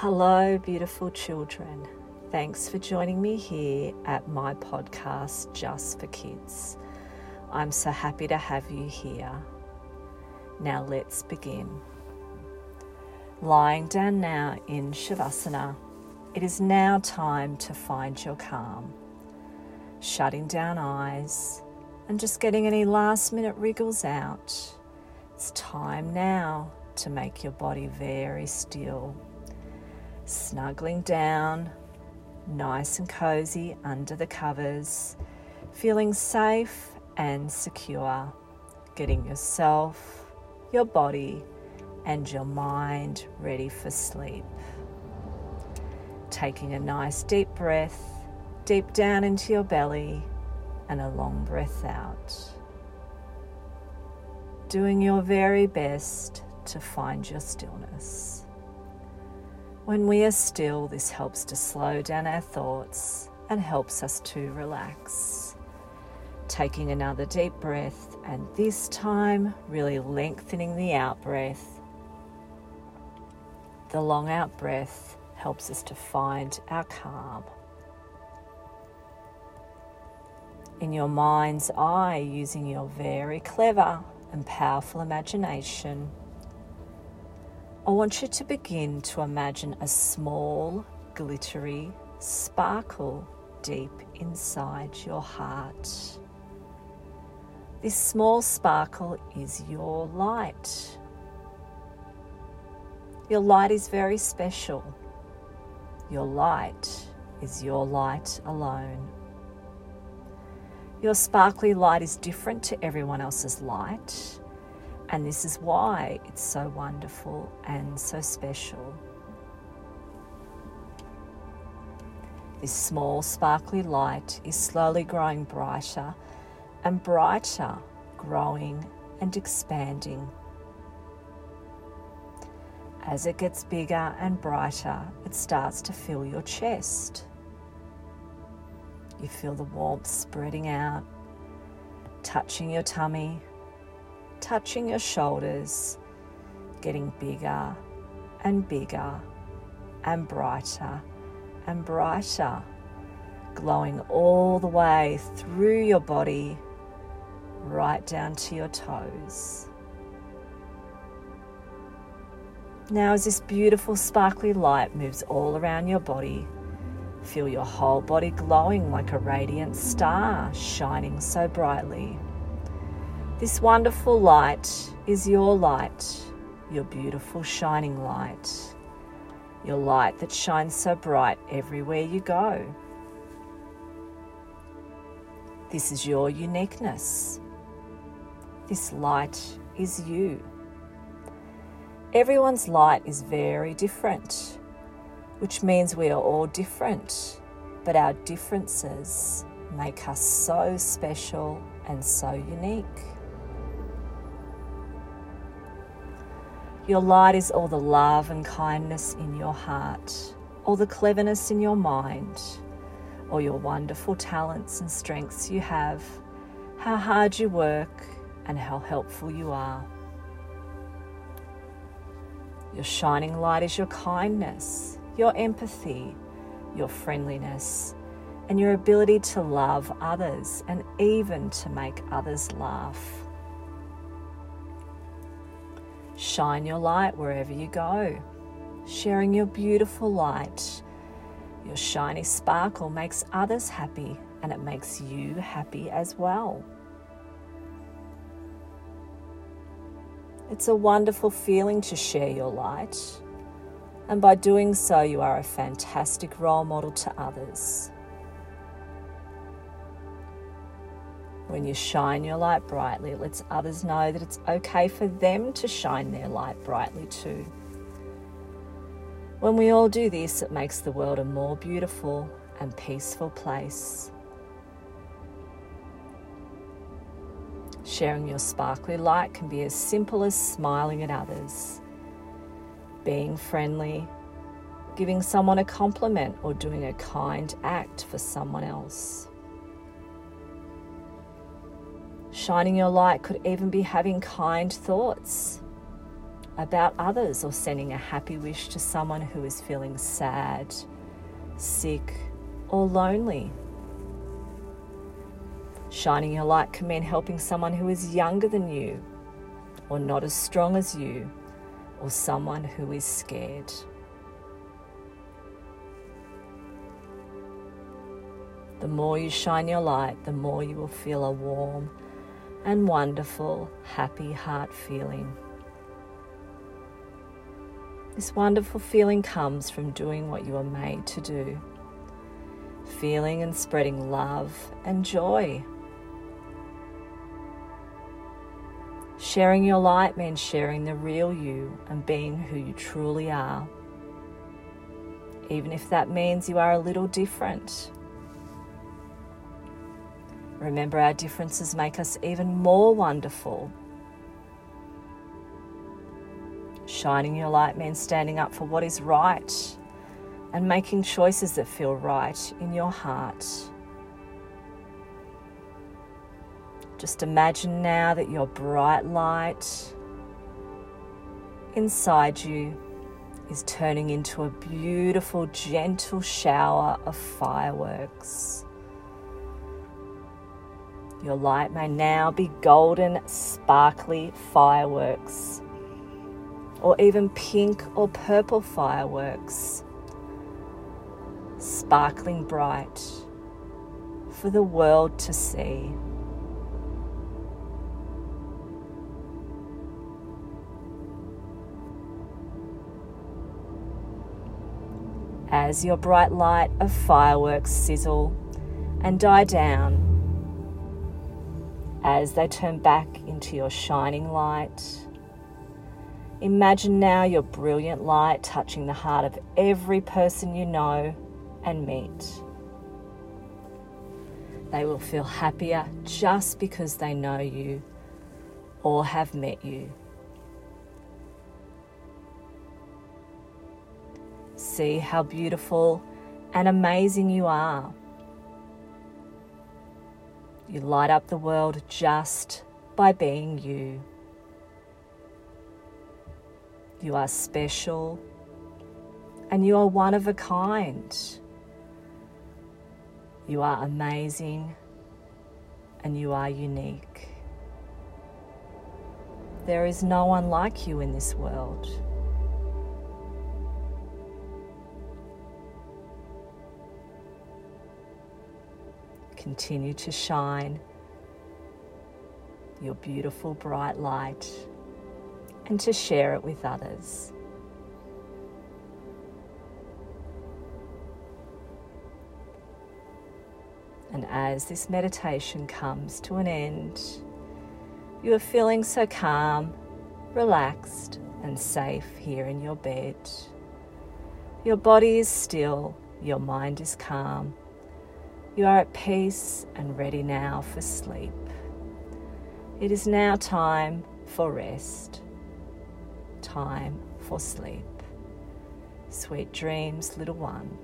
Hello, beautiful children. Thanks for joining me here at my podcast, Just for Kids. I'm so happy to have you here. Now, let's begin. Lying down now in Shavasana, it is now time to find your calm. Shutting down eyes and just getting any last minute wriggles out. It's time now to make your body very still snuggling down, nice and cozy under the covers, feeling safe and secure, getting yourself, your body, and your mind ready for sleep. Taking a nice deep breath deep down into your belly and a long breath out. Doing your very best to find your stillness. When we are still, this helps to slow down our thoughts and helps us to relax. Taking another deep breath, and this time really lengthening the out breath. The long out breath helps us to find our calm. In your mind's eye, using your very clever and powerful imagination, I want you to begin to imagine a small, glittery sparkle deep inside your heart. This small sparkle is your light. Your light is very special. Your light is your light alone. Your sparkly light is different to everyone else's light and this is why it's so wonderful and so special. This small sparkly light is slowly growing brighter and brighter, growing and expanding. As it gets bigger and brighter, it starts to fill your chest. You feel the warmth spreading out, touching your tummy, touching your shoulders, getting bigger and bigger and brighter and brighter, glowing all the way through your body, right down to your toes. Now, as this beautiful sparkly light moves all around your body, feel your whole body glowing like a radiant star, shining so brightly. This wonderful light is your light, your beautiful shining light, your light that shines so bright everywhere you go. This is your uniqueness. This light is you. Everyone's light is very different, which means we are all different, but our differences make us so special and so unique. Your light is all the love and kindness in your heart, all the cleverness in your mind, all your wonderful talents and strengths you have, how hard you work, and how helpful you are. Your shining light is your kindness, your empathy, your friendliness, and your ability to love others and even to make others laugh. Shine your light wherever you go, sharing your beautiful light. Your shiny sparkle makes others happy and it makes you happy as well. It's a wonderful feeling to share your light, and by doing so, you are a fantastic role model to others. When you shine your light brightly, it lets others know that it's okay for them to shine their light brightly too. When we all do this, it makes the world a more beautiful and peaceful place. Sharing your sparkly light can be as simple as smiling at others, being friendly, giving someone a compliment, or doing a kind act for someone else. Shining your light could even be having kind thoughts, about others or sending a happy wish to someone who is feeling sad, sick, or lonely. Shining your light can mean helping someone who is younger than you, or not as strong as you, or someone who is scared. The more you shine your light, the more you will feel a warm and wonderful, happy heart feeling. This wonderful feeling comes from doing what you are made to do, feeling and spreading love and joy. Sharing your light means sharing the real you and being who you truly are, even if that means you are a little different. Remember, our differences make us even more wonderful. Shining your light means standing up for what is right and making choices that feel right in your heart. Just imagine now that your bright light inside you is turning into a beautiful, gentle shower of fireworks. Your light may now be golden, sparkly fireworks, or even pink or purple fireworks, sparkling bright for the world to see. As your bright light of fireworks sizzle and die down, as they turn back into your shining light. Imagine now your brilliant light touching the heart of every person you know and meet. They will feel happier just because they know you or have met you. See how beautiful and amazing you are. You light up the world just by being you. You are special and you are one of a kind. You are amazing and you are unique. There is no one like you in this world. Continue to shine your beautiful bright light and to share it with others. And as this meditation comes to an end, you are feeling so calm, relaxed, and safe here in your bed. Your body is still, your mind is calm, you are at peace and ready now for sleep. It is now time for rest, time for sleep. Sweet dreams, little one.